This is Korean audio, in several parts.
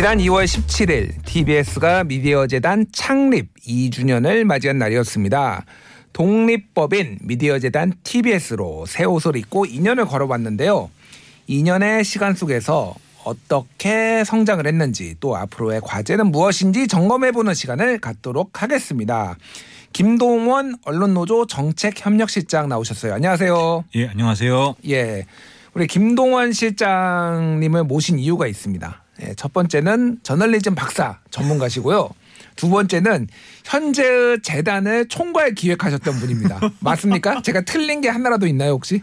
지난 2월 17일 TBS가 미디어 재단 창립 2주년을 맞이한 날이었습니다. 독립법인 미디어 재단 TBS로 새 옷을 입고 2년을 걸어왔는데요. 2년의 시간 속에서 어떻게 성장을 했는지 또 앞으로의 과제는 무엇인지 점검해보는 시간을 갖도록 하겠습니다. 김동원 언론노조 정책협력실장 나오셨어요. 안녕하세요. 예, 안녕하세요. 예. 우리 김동원 실장님을 모신 이유가 있습니다. 예, 첫 번째는 저널리즘 박사 전문가시고요. 두 번째는 현재의 재단을 총괄 기획하셨던 분입니다. 맞습니까? 제가 틀린 게 하나라도 있나요 혹시?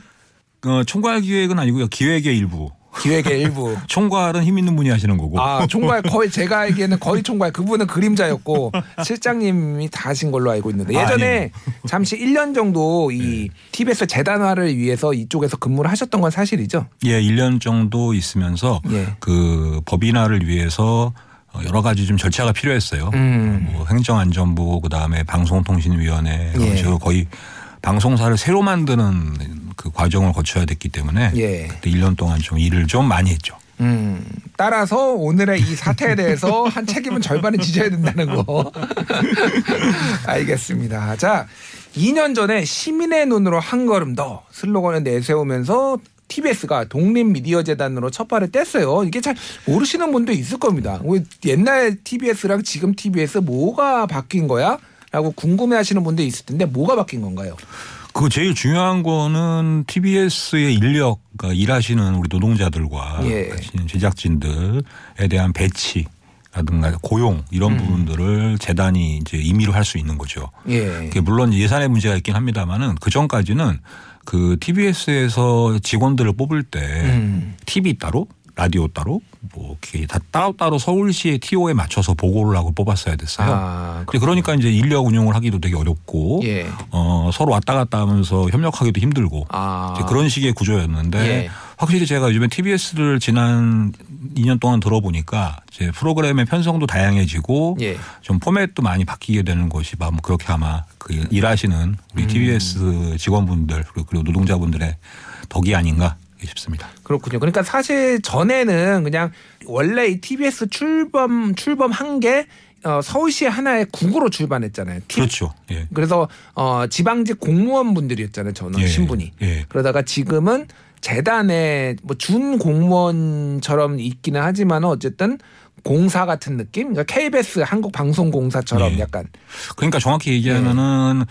어, 총괄 기획은 아니고요. 기획의 일부. 기획의 일부. 총괄은 힘 있는 분이 하시는 거고. 아 총괄 거의 제가 알기에는 거의 총괄 그분은 그림자였고 실장님이 다 하신 걸로 알고 있는데 아, 예전에 잠시 1년 정도 이 TBS 재단화를 위해서 이쪽에서 근무를 하셨던 건 사실이죠? 예, 1년 정도 있으면서 예. 그 법인화를 위해서 어, 여러 가지 좀 절차가 필요했어요. 음. 뭐 행정안전부 그다음에 방송통신위원회 예. 거의 방송사를 새로 만드는 그 과정을 거쳐야 됐기 때문에 예. 그때 1년 동안 좀 일을 좀 많이 했죠. 음, 따라서 오늘의 이 사태에 대해서 한 책임은 절반은 지져야 된다는 거. 알겠습니다. 자, 2년 전에 시민의 눈으로 한 걸음 더 슬로건을 내세우면서 TBS가 독립미디어재단으로 첫 발을 뗐어요. 이게 잘 모르시는 분도 있을 겁니다. 왜 옛날 TBS랑 지금 TBS 뭐가 바뀐 거야? 라고 궁금해 하시는 분도 있을 텐데 뭐가 바뀐 건가요? 그 제일 중요한 거는 TBS의 인력, 그러니까 일하시는 우리 노동자들과 예. 하시는 제작진들에 대한 배치. 라든가 고용 이런 음. 부분들을 재단이 이제 임의로 할 수 있는 거죠. 예. 물론 예산의 문제가 있긴 합니다만은 그 전까지는 그 TBS에서 직원들을 뽑을 때 음. TV 따로 라디오 따로 뭐 이렇게 다 따로따로 서울시의 TO에 맞춰서 보고를 하고 뽑았어야 됐어요. 아, 근데 그러니까 이제 인력 운용을 하기도 되게 어렵고 예. 어, 서로 왔다 갔다 하면서 협력하기도 힘들고 아. 그런 식의 구조였는데 예. 확실히 제가 요즘에 TBS를 지난 2년 동안 들어보니까 이제 프로그램의 편성도 다양해지고 예. 좀 포맷도 많이 바뀌게 되는 것이 아마 뭐 그렇게 아마 그 일하시는 우리 음. TBS 직원분들 그리고 그리고 노동자분들의 덕이 아닌가 싶습니다. 그렇군요. 그러니까 사실 전에는 그냥 원래 이 TBS 출범 출범한 게 어, 서울시 하나의 국으로 출발했잖아요. T- 그렇죠. 예. 그래서 어, 지방직 공무원분들이었잖아요. 저는 예. 신분이. 예. 그러다가 지금은 재단에 뭐준 공무원처럼 있기는 하지만 어쨌든 공사 같은 느낌. 그러니까 KBS 한국 방송공사처럼 예. 약간 그러니까 정확히 얘기하면은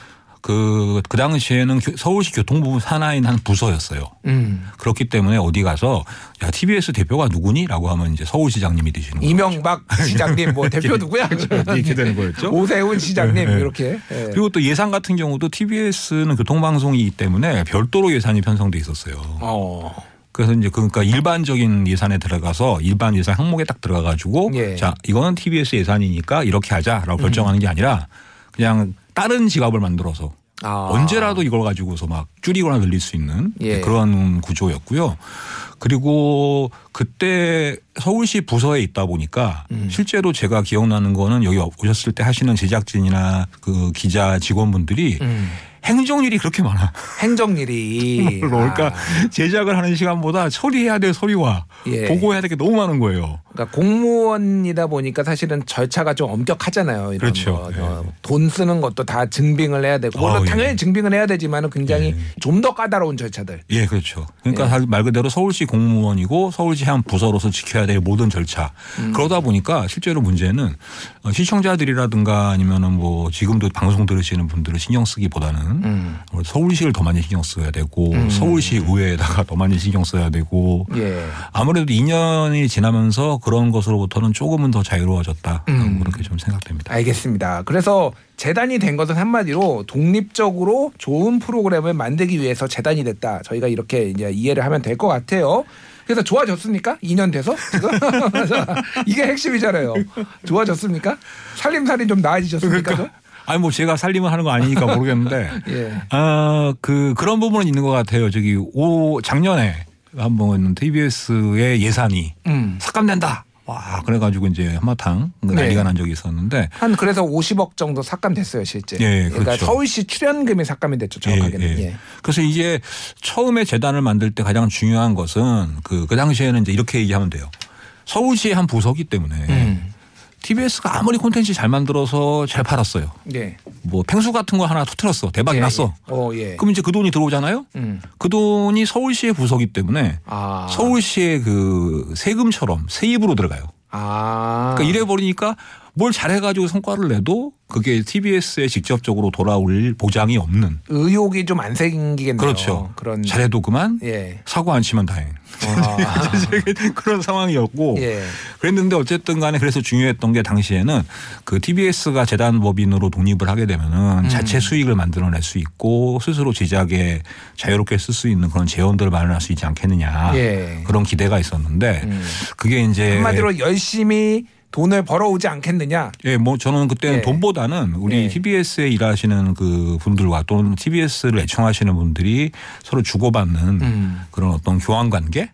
그, 그 당시에는 교- 서울시 교통부 산하인 한 부서였어요. 음, 그렇기 때문에 어디 가서 야, TBS 대표가 누구니? 라고 하면 이제 서울시장님이 되시는 거예요. 이명박 시장님 뭐 대표 누구야? 이렇게 되는 거였죠. 오세훈 시장님 네. 이렇게. 예. 그리고 또 예산 같은 경우도 TBS는 교통방송이기 때문에 별도로 예산이 편성돼 있었어요. 어. 그래서 이제 그러니까 일반적인 예산에 들어가서 일반 예산 항목에 딱 들어가 가지고 예. 자 이거는 TBS 예산이니까 이렇게 하자라고 결정하는 게 아니라 그냥 다른 지갑을 만들어서 아. 언제라도 이걸 가지고서 막 줄이거나 늘릴 수 있는 예. 그런 구조였고요. 그리고 그때 서울시 부서에 있다 보니까 음. 실제로 제가 기억나는 거는 여기 오셨을 때 하시는 제작진이나 그 기자 직원분들이 음. 행정일이 그렇게 많아. 행정일이 그러니까 아, 제작을 하는 시간보다 처리해야 될 서류와 예. 보고해야 될 게 너무 많은 거예요. 그러니까 공무원이다 보니까 사실은 절차가 좀 엄격하잖아요. 이런 그렇죠. 거. 예. 어, 돈 쓰는 것도 다 증빙을 해야 되고 물론 아우, 예. 당연히 증빙을 해야 되지만은 굉장히 예. 좀더 까다로운 절차들. 예, 그렇죠. 그러니까 예. 말 그대로 서울시 공무원이고 서울시 한 부서로서 지켜야 될 모든 절차. 음. 그러다 보니까 실제로 문제는 어, 시청자들이라든가 아니면은 뭐 지금도 방송 들으시는 분들을 신경 쓰기보다는 음. 어, 서울시를 더 많이 신경 써야 되고 음. 서울시 의회에다가 더 많이 신경 써야 되고 예. 아무래도 2년이 지나면서 그런 것으로부터는 조금은 더 자유로워졌다. 음. 그렇게 좀 생각됩니다. 알겠습니다. 그래서 재단이 된 것은 한마디로 독립적으로 좋은 프로그램을 만들기 위해서 재단이 됐다. 저희가 이렇게 이제 이해를 하면 될 것 같아요. 그래서 좋아졌습니까? 2년 돼서 지금 이게 핵심이잖아요. 좋아졌습니까? 살림살이 좀 나아지셨습니까? 좀? 아니 뭐 제가 살림을 하는 거 아니니까 모르겠는데 예. 아, 그, 그런 부분은 있는 것 같아요. 저기, 오, 작년에 한번 TBS의 예산이 음. 삭감된다. 와, 그래가지고 이제 한바탕 네. 난리가 난 적이 있었는데. 한 그래서 50억 정도 삭감됐어요 실제. 예, 그러니까 그렇죠. 서울시 출연금이 삭감이 됐죠 정확하게는. 예, 예. 예. 그래서 이게 처음에 재단을 만들 때 가장 중요한 것은 그, 그 당시에는 이제 이렇게 얘기하면 돼요. 서울시의 한 부서기 때문에 음. TBS가 아무리 콘텐츠 잘 만들어서 잘 팔았어요. 예. 뭐 펭수 같은 거 하나 터트렸어. 대박이 예, 났어. 예. 어, 예. 그럼 이제 그 돈이 들어오잖아요. 음. 그 돈이 서울시의 부서기 때문에 아. 서울시의 그 세금처럼 세입으로 들어가요. 아. 그러니까 이래 버리니까 뭘 잘해가지고 성과를 내도 그게 TBS에 직접적으로 돌아올 보장이 없는. 의욕이 좀 안 생기겠네요. 그렇죠. 그런 잘해도 그만 예. 사고 안 치면 다행. 아. 그런 상황이었고 예. 그랬는데 어쨌든 간에 그래서 중요했던 게 당시에는 그 TBS가 재단 법인으로 독립을 하게 되면은 음. 자체 수익을 만들어낼 수 있고 스스로 제작에 자유롭게 쓸 수 있는 그런 재원들을 마련할 수 있지 않겠느냐 예. 그런 기대가 있었는데 음. 그게 이제 한마디로 열심히 돈을 벌어오지 않겠느냐. 예, 뭐 저는 그때는 예. 돈보다는 우리 예. TBS에 일하시는 그 분들과 또는 TBS를 애청하시는 분들이 서로 주고받는 음. 그런 어떤 교환 관계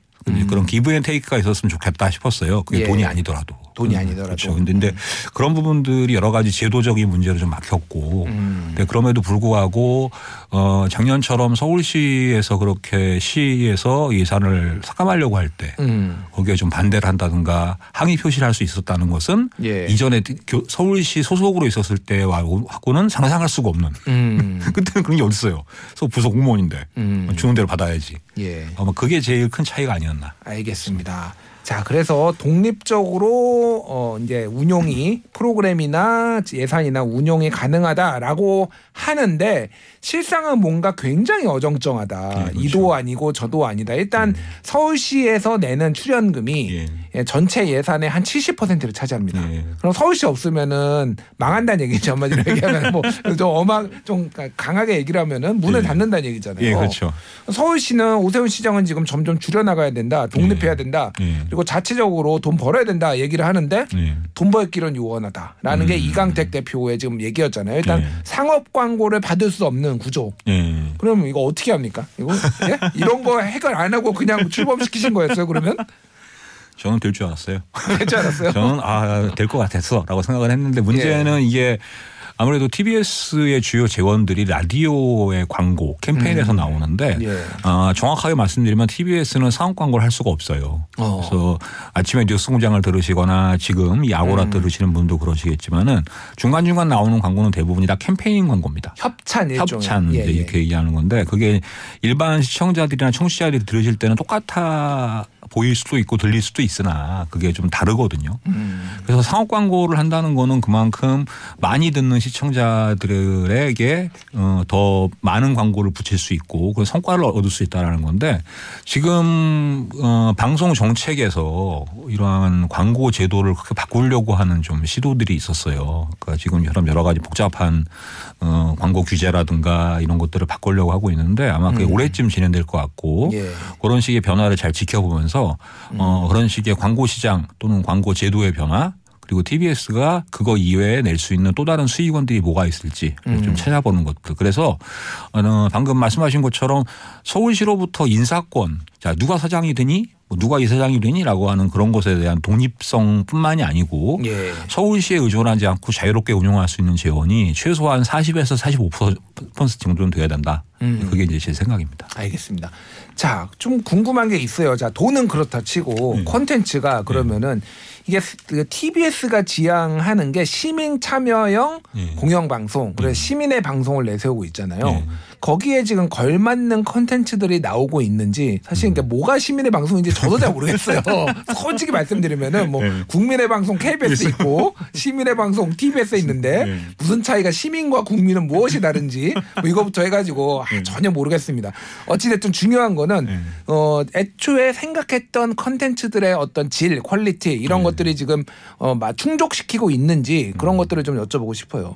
그런 give and take가 있었으면 좋겠다 싶었어요. 그게 예. 돈이 아니더라도. 돈이 음, 아니더라도. 그렇죠. 근데, 근데 그런 부분들이 여러 가지 제도적인 문제로 좀 막혔고. 음. 근데 그럼에도 불구하고 어 작년처럼 서울시에서 그렇게 시에서 예산을 삭감하려고 할때 음. 거기에 좀 반대를 한다든가 항의 표시를 할 수 있었다는 것은 예. 이전에 교- 서울시 소속으로 있었을 때하고는 상상할 수가 없는 음. 그때는 그런 게 어딨어요. 서 부서 공무원인데 음. 주는 대로 받아야지. 예. 아마 그게 제일 큰 차이가 아니었나. 알겠습니다. 자, 그래서 독립적으로 어 이제 운용이 프로그램이나 예산이나 운용이 가능하다라고 하는데 실상은 뭔가 굉장히 어정쩡하다. 네, 그렇죠. 이도 아니고 저도 아니다. 일단 서울시에서 내는 출연금이 예. 예, 전체 예산의 한 70%를 차지합니다. 예. 그럼 서울시 없으면은 망한다는 얘기죠. 한마디로 얘기하면 뭐좀 어막 좀 강하게 얘기를 하면은 문을 예. 닫는다는 얘기잖아요. 예, 그렇죠. 서울시는 오세훈 시장은 지금 점점 줄여 나가야 된다. 독립해야 예. 된다. 예. 그리고 자체적으로 돈 벌어야 된다 얘기를 하는데 예. 돈벌 길은 요원하다라는 게 음. 이강택 대표의 지금 얘기였잖아요. 일단 예. 상업 광고를 받을 수 없는 구조. 예. 그럼 이거 어떻게 합니까? 이거 예? 이런 거 해결 안 하고 그냥 출범시키신 거였어요. 그러면 저는 될 줄 알았어요. 괜찮 않았어요? 저는 아될 것 같았어라고 생각을 했는데 문제는 예. 이게 아무래도 TBS의 주요 재원들이 라디오의 광고 캠페인에서 나오는데 예. 아, 정확하게 말씀드리면 TBS는 상업 광고를 할 수가 없어요. 어. 그래서 아침에 뉴스 공장을 들으시거나 지금 이 음. 들으시는 분도 그러시겠지만은 중간 중간 나오는 광고는 대부분이 다 캠페인 광고입니다. 협찬 일종의 협찬 예, 이제 예. 이렇게 얘기하는 건데 그게 일반 시청자들이나 청취자들이 들으실 때는 똑같아 보일 수도 있고 들릴 수도 있으나 그게 좀 다르거든요. 음. 그래서 상업 광고를 한다는 거는 그만큼 많이 듣는 시청자들에게 어, 더 많은 광고를 붙일 수 있고 그 성과를 얻을 수 있다라는 건데 지금 어, 방송 정책에서 이러한 광고 제도를 그렇게 바꾸려고 하는 좀 시도들이 있었어요. 그러니까 지금 여러 여러 가지 복잡한 어, 광고 규제라든가 이런 것들을 바꾸려고 하고 있는데 아마 그게 음. 올해쯤 진행될 것 같고 예. 그런 식의 변화를 잘 지켜보면서 어, 그런 식의 광고 시장 또는 광고 제도의 변화 그리고 TBS가 그거 이외에 낼 수 있는 또 다른 수익원들이 뭐가 있을지 좀 찾아보는 것들. 그래서 어, 방금 말씀하신 것처럼 서울시로부터 인사권, 자 누가 사장이 되니, 뭐 누가 이사장이 되니라고 하는 그런 것에 대한 독립성뿐만이 아니고 예. 서울시에 의존하지 않고 자유롭게 운영할 수 있는 재원이 최소한 40에서 45% 정도는 돼야 된다. 음. 그게 이제 제 생각입니다. 알겠습니다. 자, 좀 궁금한 게 있어요. 자, 돈은 그렇다 치고 네. 콘텐츠가 그러면은 이게 그 TBS가 지향하는 게 시민 참여형 네. 공영 방송, 그래서 네. 시민의 방송을 내세우고 있잖아요. 네. 거기에 지금 걸맞는 콘텐츠들이 나오고 있는지 사실 음. 그러니까 뭐가 시민의 방송인지 저도 잘 모르겠어요. 솔직히 말씀드리면은 뭐 네. 국민의 방송 KBS 있고 시민의 방송 TBS 있는데 네. 무슨 차이가 시민과 국민은 무엇이 다른지 뭐 이거부터 해가지고 아, 전혀 모르겠습니다. 어찌됐든 중요한 거는 네. 어 애초에 생각했던 컨텐츠들의 어떤 질, quality 이런 네. 것들이 지금 어 마- 충족시키고 있는지 음. 그런 것들을 좀 여쭤보고 싶어요.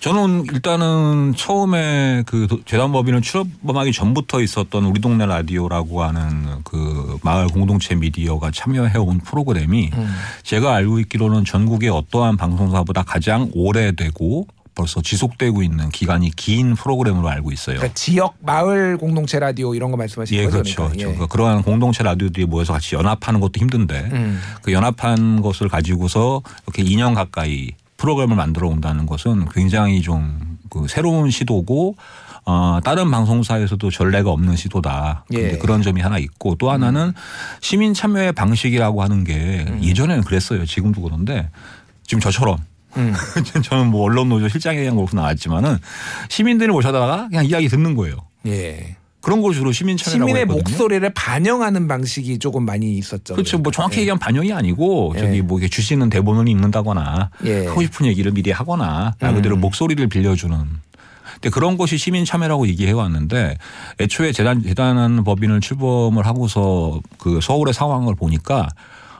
저는 일단은 처음에 그 도- 재단법인을 출범하기 전부터 있었던 우리 동네 라디오라고 하는 그 마을 공동체 미디어가 참여해온 프로그램이 음. 제가 알고 있기로는 전국의 어떠한 방송사보다 가장 오래되고 벌써 지속되고 있는 기간이 긴 프로그램으로 알고 있어요. 그러니까 지역 마을 공동체 라디오 이런 거 말씀하시는 예, 거죠? 그렇죠. 그러니까. 그렇죠. 그러한 공동체 라디오들이 모여서 같이 연합하는 것도 힘든데 음. 그 연합한 것을 가지고서 이렇게 2년 가까이 프로그램을 만들어 온다는 것은 굉장히 좀 그 새로운 시도고 어, 다른 방송사에서도 전례가 없는 시도다. 예. 그런 점이 하나 있고 또 하나는 시민 참여의 방식이라고 하는 게 음. 예전에는 그랬어요. 지금도 그런데 지금 저처럼 음. 저는 뭐 언론 노조 실장에 대한 거로 나왔지만은 시민들을 모셔다가 그냥 이야기 듣는 거예요. 예. 그런 걸 주로 시민 참여라고 시민의 했거든요. 목소리를 반영하는 방식이 조금 많이 있었죠. 그렇죠. 뭐 정확히 얘기하면 반영이 아니고 예. 저기 뭐 이렇게 주시는 대본을 읽는다거나 예. 하고 싶은 얘기를 미리 하거나 말 그대로 음. 목소리를 빌려주는. 근데 그런 것이 시민 참여라고 얘기해 왔는데 애초에 재단 재단한 법인을 출범을 하고서 그 서울의 상황을 보니까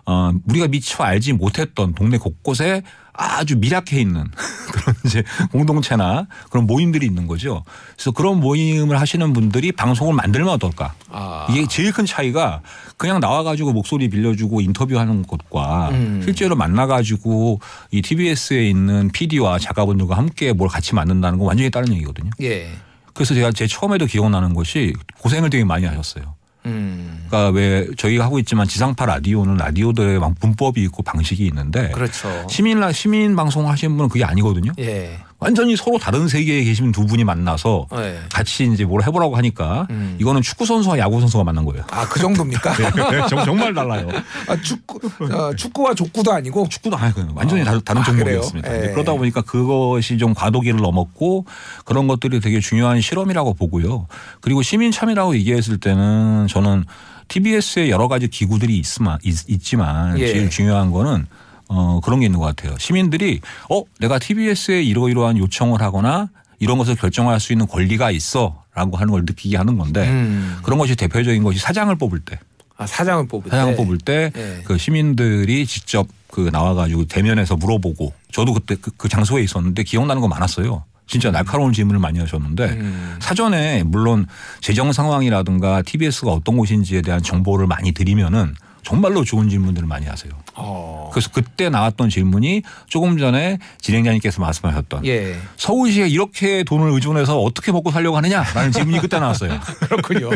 어 우리가 미처 알지 못했던 동네 곳곳에 아주 미약해 있는 그런 이제 공동체나 그런 모임들이 있는 거죠. 그래서 그런 모임을 하시는 분들이 방송을 만들면 어떨까? 아. 이게 제일 큰 차이가 그냥 나와가지고 목소리 빌려주고 인터뷰하는 것과 음. 실제로 만나가지고 이 TBS에 있는 PD와 작가분들과 함께 뭘 같이 만든다는 건 완전히 다른 얘기거든요. 예. 그래서 제가 제 처음에도 기억나는 것이 고생을 되게 많이 하셨어요. 음. 그러니까 왜 저희가 하고 있지만 지상파 라디오는 라디오들의 막 문법이 있고 방식이 있는데 그렇죠. 시민 라 시민 방송 하시는 분은 그게 아니거든요. 예. 완전히 서로 다른 세계에 계신 두 분이 만나서 예. 같이 이제 뭘 해보라고 하니까 음. 이거는 축구 선수와 야구 선수가 만난 거예요. 아, 그 정도입니까? 네, 정- 정말 달라요. 아, 축구, 어, 축구와 족구도 아니고. 축구도 아니고 완전히 아, 다른, 아, 종목이었습니다. 예. 그러다 보니까 그것이 좀 과도기를 넘었고 그런 것들이 되게 중요한 실험이라고 보고요. 그리고 시민 참여라고 얘기했을 때는 저는 TBS에 여러 가지 기구들이 있으마, 있, 지만 예. 제일 중요한 거는 어, 그런 게 있는 것 같아요. 시민들이 어, 내가 TBS에 이러이러한 요청을 하거나 이런 것을 결정할 수 있는 권리가 있어 라고 하는 걸 느끼게 하는 건데 음. 그런 것이 대표적인 것이 사장을 뽑을 때 아, 사장을 뽑을 때. 사장을 뽑을 때그 예. 시민들이 직접 그 나와가지고 대면에서 물어보고 저도 그때 그, 그 장소에 있었는데 기억나는 거 많았어요. 진짜 날카로운 질문을 많이 하셨는데 음. 사전에 물론 재정 상황이라든가 TBS가 어떤 곳인지에 대한 정보를 많이 드리면은 정말로 좋은 질문들을 많이 하세요. 어. 그래서 그때 나왔던 질문이 조금 전에 진행자님께서 말씀하셨던 예. 서울시에 이렇게 돈을 의존해서 어떻게 먹고 살려고 하느냐라는 질문이 그때 나왔어요. 그렇군요.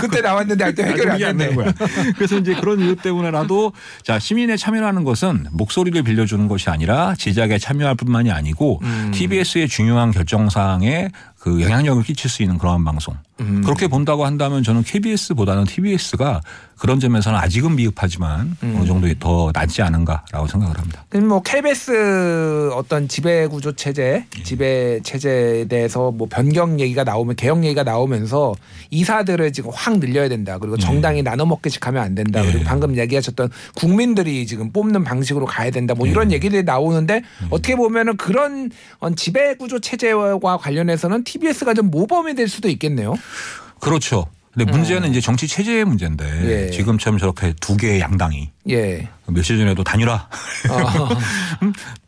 그때 나왔는데 할때 해결이 안. 되는 거야. 그래서 이제 그런 이유 때문에라도 자 시민의 참여라는 것은 목소리를 빌려주는 것이 아니라 제작에 참여할 뿐만이 아니고 음. TBS의 중요한 결정 사항에 그 영향력을 끼칠 수 있는 그러한 방송. 음. 그렇게 본다고 한다면 저는 KBS보다는 TBS가 그런 점에서는 아직은 미흡하지만 음. 어느 정도 더 낫지 않은가라고 생각을 합니다. 그럼 뭐 KBS 어떤 지배 구조 체제, 예. 지배 체제에 대해서 뭐 변경 얘기가 나오면 개혁 얘기가 나오면서 이사들을 지금 확 늘려야 된다. 그리고 예. 정당이 나눠 먹기씩 하면 안 된다. 예. 그리고 방금 얘기하셨던 국민들이 지금 뽑는 방식으로 가야 된다. 뭐 예. 이런 얘기들이 나오는데 어떻게 보면은 그런 어, 지배 구조 체제와 관련해서는 TBS가 좀 모범이 될 수도 있겠네요. 그렇죠. 근데 문제는 이제 정치 체제의 문제인데 음. 예. 지금처럼 저렇게 두 개의 양당이 예. 며칠 전에도 단일화 어.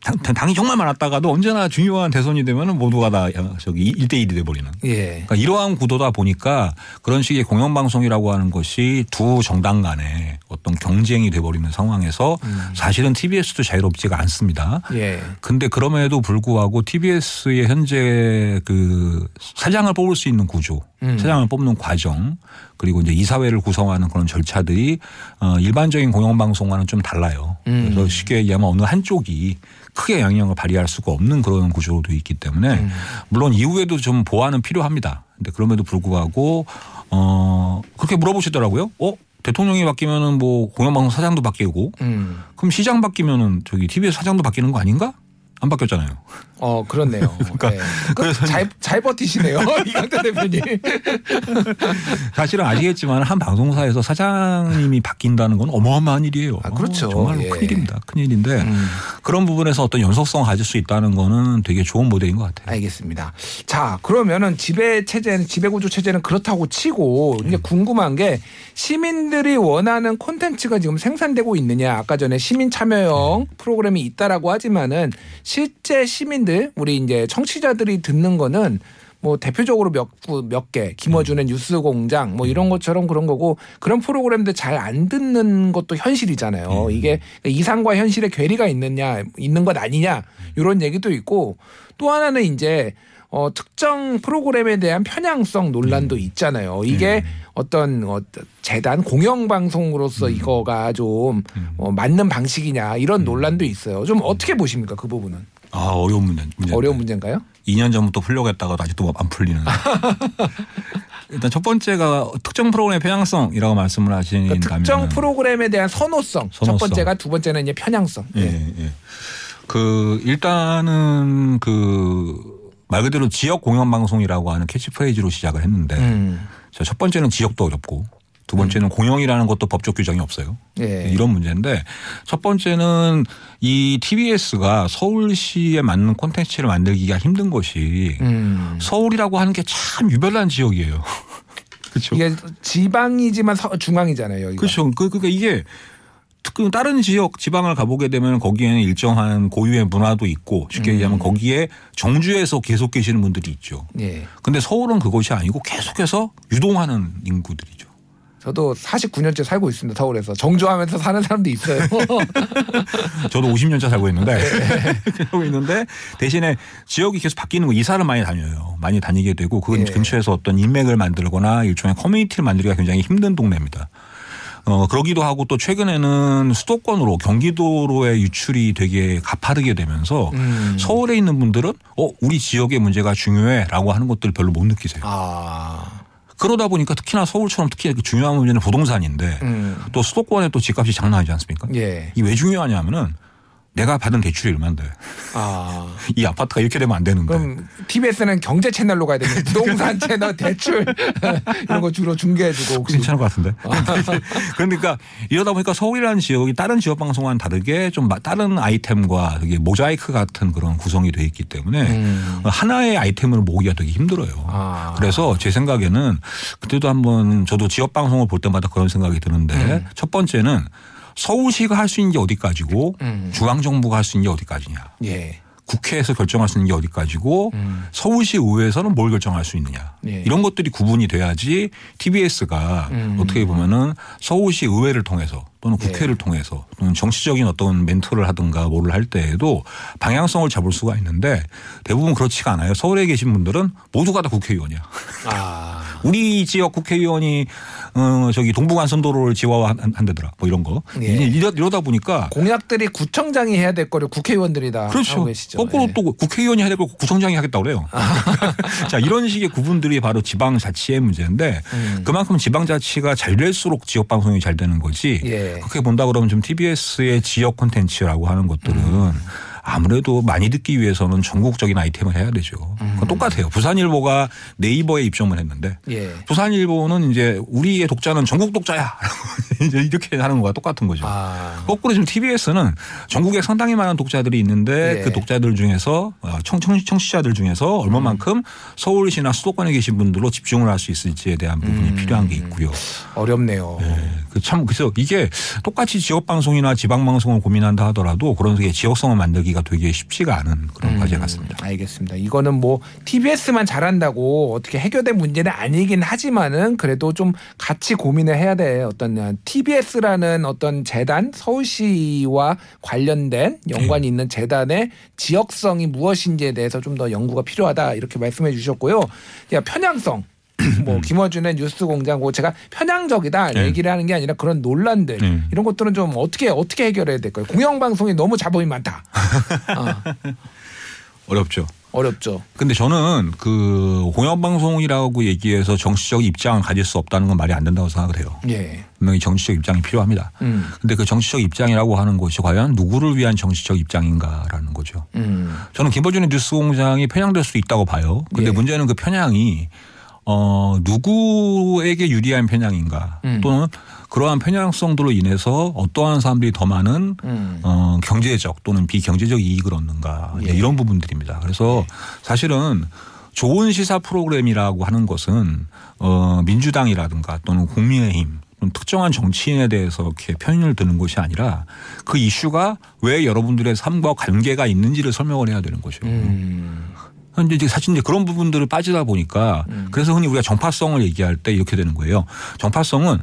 당, 당이 정말 많았다가도 언제나 중요한 대선이 되면은 모두가 다 저기 1대1이 돼버리는. 예. 그러니까 이러한 구도다 보니까 그런 식의 공영방송이라고 하는 것이 두 정당 간의 어떤 경쟁이 돼버리는 상황에서 사실은 TBS도 자유롭지가 않습니다. 예. 근데 그럼에도 불구하고 TBS의 현재 그 사장을 뽑을 수 있는 구조, 음. 사장을 뽑는 과정, 그리고 이제 이사회를 구성하는 그런 절차들이 어 일반적인 공영방송 과는 좀 달라요. 음. 그래서 쉽게 얘기하면 어느 한쪽이 크게 영향을 발휘할 수가 없는 그런 구조도 있기 때문에 음. 물론 이후에도 좀 보완은 필요합니다. 근데 그럼에도 불구하고 어 그렇게 물어보시더라고요. 어 대통령이 바뀌면은 뭐 공영방송 사장도 바뀌고 음. 그럼 시장 바뀌면은 저기 TBS 사장도 바뀌는 거 아닌가? 안 바뀌었잖아요. 어, 그렇네요. 그러니까 네. 그 잘, 잘 버티시네요. 이강대 대표님. 사실은 아시겠지만 한 방송사에서 사장님이 바뀐다는 건 어마어마한 일이에요. 아, 그렇죠. 정말로 예. 큰일입니다. 큰일인데 음. 그런 부분에서 어떤 연속성을 가질 수 있다는 거는 되게 좋은 모델인 것 같아요. 알겠습니다. 자, 그러면은 지배 체제는 지배 구조 체제는 그렇다고 치고 이제 궁금한 게 시민들이 원하는 콘텐츠가 지금 생산되고 있느냐. 아까 전에 시민 참여형 프로그램이 있다라고 하지만은 실제 시민들 우리 이제 청취자들이 듣는 거는 뭐 대표적으로 몇몇 개 김어준의 뉴스 공장 뭐 이런 것처럼 그런 거고 그런 프로그램들 잘 안 듣는 것도 현실이잖아요. 이게 이상과 현실의 괴리가 있느냐 있는 것 아니냐 이런 얘기도 있고 또 하나는 이제 어, 특정 프로그램에 대한 편향성 논란도 있잖아요. 이게 어떤 어, 재단 공영방송으로서 이거가 좀 어, 맞는 방식이냐 이런 논란도 있어요. 좀 어떻게 보십니까 그 부분은? 아 어려운 문제. 문제인데. 어려운 문제인가요? 2년 전부터 풀려고 했다가도 아직도 안 풀리는. 일단 첫 번째가 특정 프로그램의 편향성이라고 말씀을 하시는 그러니까 특정 프로그램에 대한 선호성. 선호성. 첫 번째가 두 번째는 이제 편향성. 예, 예. 예. 그 일단은 그 말 그대로 지역 공영 방송이라고 하는 캐치프레이즈로 시작을 했는데 음. 첫 번째는 지역도 어렵고 두 번째는 음. 공영이라는 것도 법적 규정이 없어요. 예. 이런 문제인데 첫 번째는 이 TBS가 서울시에 맞는 콘텐츠를 만들기가 힘든 것이 음. 서울이라고 하는 게 참 유별난 지역이에요. 그렇죠. 이게 지방이지만 중앙이잖아요. 여기가. 그렇죠. 그, 그러니까 이게 그 다른 지역 지방을 가보게 되면 거기에는 일정한 고유의 문화도 있고 쉽게 음. 얘기하면 거기에 정주에서 계속 계시는 분들이 있죠. 예. 근데 서울은 그것이 아니고 계속해서 유동하는 인구들이죠. 저도 49년째 살고 있습니다. 서울에서 정주하면서 사는 사람도 있어요. 저도 50년째 살고 있는데 네. 있는데 대신에 지역이 계속 바뀌는 거 이사를 많이 다녀요. 많이 다니게 되고 그 네. 근처에서 어떤 인맥을 만들거나 일종의 커뮤니티를 만들기가 굉장히 힘든 동네입니다. 어, 그러기도 하고 또 최근에는 수도권으로 경기도로의 유출이 되게 가파르게 되면서 음. 서울에 있는 분들은 어, 우리 지역의 문제가 중요해 라고 하는 것들을 별로 못 느끼세요. 아. 그러다 보니까 특히나 서울처럼 특히 중요한 문제는 부동산인데 음. 또 수도권에 또 집값이 장난 아니지 않습니까? 예. 이왜 중요하냐면은 내가 받은 대출이 얼마인데. 아. 이 아파트가 이렇게 되면 안 되는데. 그럼 TBS는 경제 채널로 가야 되는 부동산 채널 대출 이런 거 주로 중개해주고. 혹시. 괜찮을 것 같은데. 아. 그러니까 이러다 보니까 서울이라는 지역이 다른 지역 방송과는 다르게 좀 다른 아이템과 되게 모자이크 같은 그런 구성이 돼 있기 때문에 음. 하나의 아이템을 모으기가 되게 힘들어요. 아. 그래서 제 생각에는 그때도 한번 저도 지역 방송을 볼 때마다 그런 생각이 드는데 음. 첫 번째는 서울시가 할 수 있는 게 어디까지고 음. 중앙 정부가 할 수 있는 게 어디까지냐. 예. 국회에서 결정할 수 있는 게 어디까지고 음. 서울시 의회에서는 뭘 결정할 수 있느냐. 예. 이런 것들이 구분이 돼야지 TBS가 음. 어떻게 보면은 서울시 의회를 통해서 또는 예. 국회를 예. 통해서 또는 정치적인 어떤 멘토를 하든가 뭐를 할 때에도 방향성을 잡을 수가 있는데 대부분 그렇지가 않아요. 서울에 계신 분들은 모두가 다 국회의원이야. 아. 우리 지역 국회의원이 어 저기 동부간 선도로를 지화한다더라 뭐 이런 거 예. 이러, 이러다 보니까 공약들이 구청장이 해야 될 거를 국회의원들이 다 그렇죠. 하고 계시죠. 거꾸로 예. 또 국회의원이 해야 될 걸 구청장이 하겠다 그래요. 자 이런 식의 구분들이 바로 지방자치의 문제인데 음. 그만큼 지방자치가 잘 될수록 지역 방송이 잘 되는 거지. 예. 그렇게 본다 그러면 좀 TBS의 지역 콘텐츠라고 하는 것들은. 음. 아무래도 많이 듣기 위해서는 전국적인 아이템을 해야 되죠. 음. 똑같아요. 부산일보가 네이버에 입점을 했는데 예. 부산일보는 이제 우리의 독자는 전국 독자야. 이렇게 하는 거와 똑같은 거죠. 아. 거꾸로 지금 TBS는 전국에 상당히 많은 독자들이 있는데 예. 그 독자들 중에서 어, 청, 청, 청취자들 중에서 얼마만큼 음. 서울시나 수도권에 계신 분들로 집중을 할 수 있을지에 대한 부분이 음. 필요한 게 있고요. 어렵네요. 네. 참 그래서 이게 똑같이 지역 방송이나 지방 방송을 고민한다 하더라도 그런 게 지역성을 만들기가 되게 쉽지가 않은 그런 음, 과제 같습니다. 알겠습니다. 이거는 뭐 TBS만 잘한다고 어떻게 해결된 문제는 아니긴 하지만은 그래도 좀 같이 고민을 해야 돼. 어떤 TBS라는 어떤 재단 서울시와 관련된 연관이 네. 있는 재단의 지역성이 무엇인지에 대해서 좀 더 연구가 필요하다 이렇게 말씀해 주셨고요. 편향성 뭐 음. 김어준의 뉴스공장 고 제가 편향적이다 네. 얘기를 하는 게 아니라 그런 논란들 네. 이런 것들은 좀 어떻게 어떻게 해결해야 될까요? 공영방송이 너무 자본이 많다. 어. 어렵죠. 어렵죠. 근데 저는 그 공영방송이라고 얘기해서 정치적 입장을 가질 수 없다는 건 말이 안 된다고 생각을 해요. 예. 분명히 정치적 입장이 필요합니다. 음. 근데 그 정치적 입장이라고 하는 것이 과연 누구를 위한 정치적 입장인가라는 거죠. 음. 저는 김어준의 뉴스공장이 편향될 수 있다고 봐요. 근데 예. 문제는 그 편향이 어, 누구에게 유리한 편향인가 음. 또는 그러한 편향성들로 인해서 어떠한 사람들이 더 많은 음. 어, 경제적 또는 비경제적 이익을 얻는가 예. 이런 부분들입니다. 그래서 예. 사실은 좋은 시사 프로그램이라고 하는 것은 어, 민주당이라든가 또는 국민의힘 특정한 정치인에 대해서 이렇게 편을 드는 것이 아니라 그 이슈가 왜 여러분들의 삶과 관계가 있는지를 설명을 해야 되는 거죠. 음. 현재 이제 사실 이제 그런 부분들을 빠지다 보니까 음. 그래서 흔히 우리가 정파성을 얘기할 때 이렇게 되는 거예요. 정파성은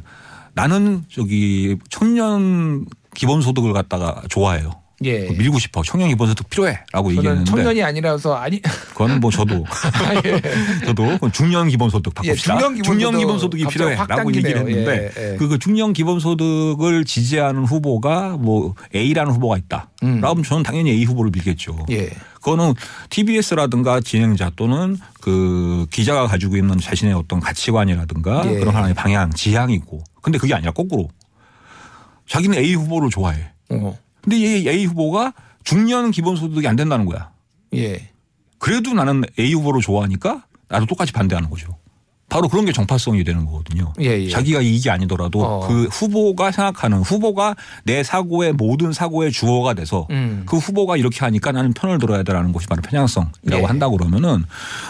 나는 저기 청년 기본소득을 갖다가 좋아해요. 예. 밀고 싶어. 청년 기본소득 필요해라고 얘기했는데 청년이 아니라서 아니 그거는 뭐 저도 저도 그건 중년 기본소득 예, 바꿉시다. 중년 기본소득 기본소득이 갑자기 확 필요해라고 얘기를. 했는데 예, 예. 그, 그 중년 기본소득을 지지하는 후보가 뭐 A라는 후보가 있다. 음. 그러면 저는 당연히 A 후보를 밀겠죠. 예. 그거는 TBS라든가 진행자 또는 그 기자가 가지고 있는 자신의 어떤 가치관이라든가 예. 그런 하나의 방향, 지향이고. 근데 그게 아니라 거꾸로 자기는 A 후보를 좋아해. 어. 근데 이 A 후보가 중년 기본소득이 안 된다는 거야. 예. 그래도 나는 A 후보를 좋아하니까 나도 똑같이 반대하는 거죠. 바로 그런 게 정파성이 되는 거거든요. 예, 예. 자기가 이익이 아니더라도 어. 그 후보가 생각하는 후보가 내 사고의 모든 사고의 주어가 돼서 음. 그 후보가 이렇게 하니까 나는 편을 들어야 되라는 것이 바로 편향성이라고 예. 한다고 그러면은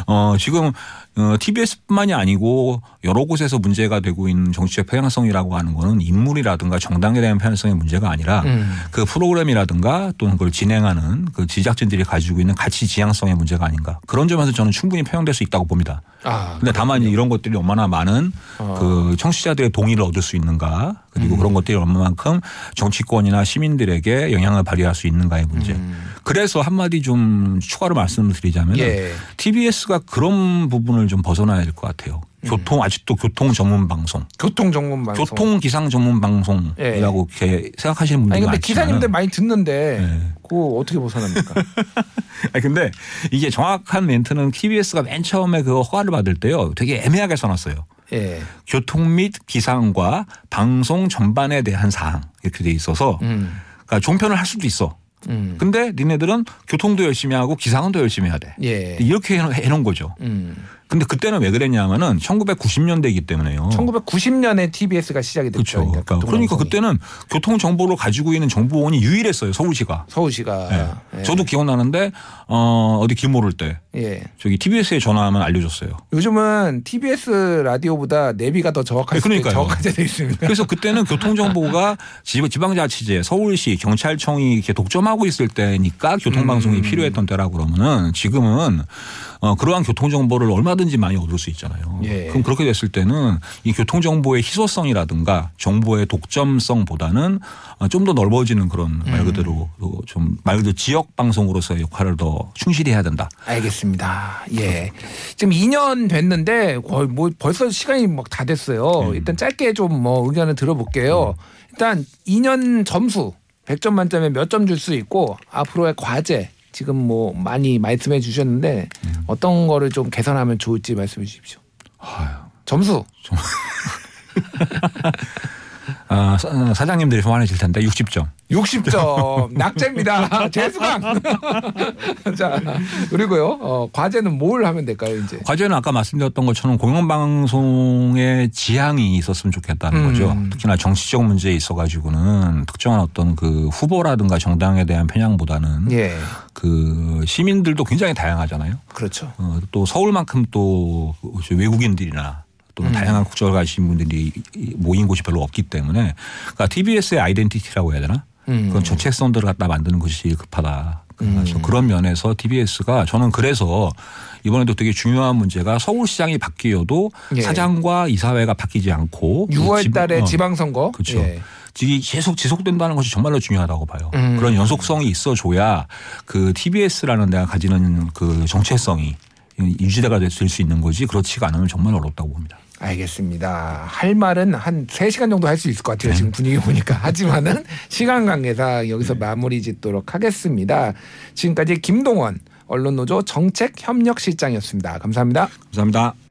어 지금 어 TBS뿐만이 아니고 여러 곳에서 문제가 되고 있는 정치적 편향성이라고 하는 거는 인물이라든가 정당에 대한 편향성의 문제가 아니라 음. 그 프로그램이라든가 또는 그걸 진행하는 그 제작진들이 가지고 있는 가치 지향성의 문제가 아닌가 그런 점에서 저는 충분히 편향될 수 있다고 봅니다. 아. 근데 다만 이런 것들이 얼마나 많은 어. 그 청취자들의 동의를 얻을 수 있는가 그리고 그런 것들이 얼마만큼 정치권이나 시민들에게 영향을 발휘할 수 있는가의 문제. 그래서 한마디 좀 추가로 말씀을 드리자면 예. TBS가 그런 부분을 좀 벗어나야 될 것 같아요. 교통 아직도 교통 전문 방송, 교통 전문 방송. 교통 기상 전문 방송이라고 이렇게 생각하시는 분들이 아니 근데 기사님들 많이 듣는데 네. 그거 어떻게 벗어납니까? 아니 근데 이게 정확한 멘트는 TBS가 맨 처음에 그 허가를 받을 때요 되게 애매하게 써놨어요. 예. 교통 및 기상과 방송 전반에 대한 사항 이렇게 돼 있어서 음. 그러니까 종편을 할 수도 있어. 음. 근데 니네들은 교통도 열심히 하고 기상은 더 열심히 해야 돼. 예. 이렇게 해놓- 해놓은 거죠. 음. 근데 그때는 왜 그랬냐면은 1990년대이기 때문에요. 1990년에 TBS가 시작이 됐죠. 어. 그렇죠. 그러니까, 그러니까. 그때는 교통 정보를 가지고 있는 정보원이 유일했어요. 서울시가. 서울시가 예. 예. 저도 기억나는데 어 어디 길 모를 때 예. 저기 TBS에 전화하면 알려줬어요. 요즘은 TBS 라디오보다 내비가 더 그러니까요. 정확하게 돼 있습니다. 그래서 그때는 교통 정보가 지- 지방자치제, 서울시, 경찰청이 이렇게 독점하고 있을 때니까 교통방송이 음. 필요했던 때라고 그러면은 지금은 어, 그러한 교통 정보를 얼마든지 많이 얻을 수 있잖아요. 예. 그럼 그렇게 됐을 때는 이 교통 정보의 희소성이라든가 정보의 독점성보다는 어, 좀더 넓어지는 그런 음. 말 그대로 좀말 그대로 지역 방송으로서의 역할을 더 충실히 해야 된다. 알겠습니다. 예. 지금 2년 됐는데 거의 뭐 벌써 시간이 막 다 됐어요. 음. 일단 짧게 좀 뭐 의견을 들어볼게요. 일단 2년 점수 100점 만점에 몇 점 줄 수 있고 앞으로의 과제 지금 뭐 많이 말씀해 주셨는데 음. 어떤 거를 좀 개선하면 좋을지 말씀해 주십시오. 아유. 점수 아, 사- 사장님들이 소환해질 텐데 60점. 60점 낙제입니다. 재수강. 자 그리고요 어, 과제는 뭘 하면 될까요 이제? 과제는 아까 말씀드렸던 것처럼 공영방송의 지향이 있었으면 좋겠다는 음. 거죠. 특히나 정치적 문제에 있어가지고는 특정한 어떤 그 후보라든가 정당에 대한 편향보다는 예 그 시민들도 굉장히 다양하잖아요. 그렇죠. 어, 또 서울만큼 또 외국인들이나 또는 음. 다양한 국적을 가진 분들이 모인 곳이 별로 없기 때문에 그러니까 TBS의 아이덴티티라고 해야 되나? 음. 그런 정책성들을 갖다 만드는 것이 급하다. 그래서 음. 그런 면에서 TBS가 저는 그래서 이번에도 되게 중요한 문제가 서울시장이 바뀌어도 예. 사장과 이사회가 바뀌지 않고 6월 달에 어, 지방 선거. 그렇죠. 예. 이게 계속 지속된다는 것이 정말로 중요하다고 봐요. 음. 그런 연속성이 있어줘야 그 TBS라는 데가 가지는 그 정체성이 유지대가 될 수 있는 거지 그렇지가 않으면 정말 어렵다고 봅니다. 알겠습니다. 할 말은 한 3시간 정도 할 수 있을 것 네. 같아요. 지금 분위기 보니까. 하지만은 시간 관계상 여기서 마무리 짓도록 하겠습니다. 지금까지 김동원 언론노조 정책협력실장이었습니다. 감사합니다. 감사합니다.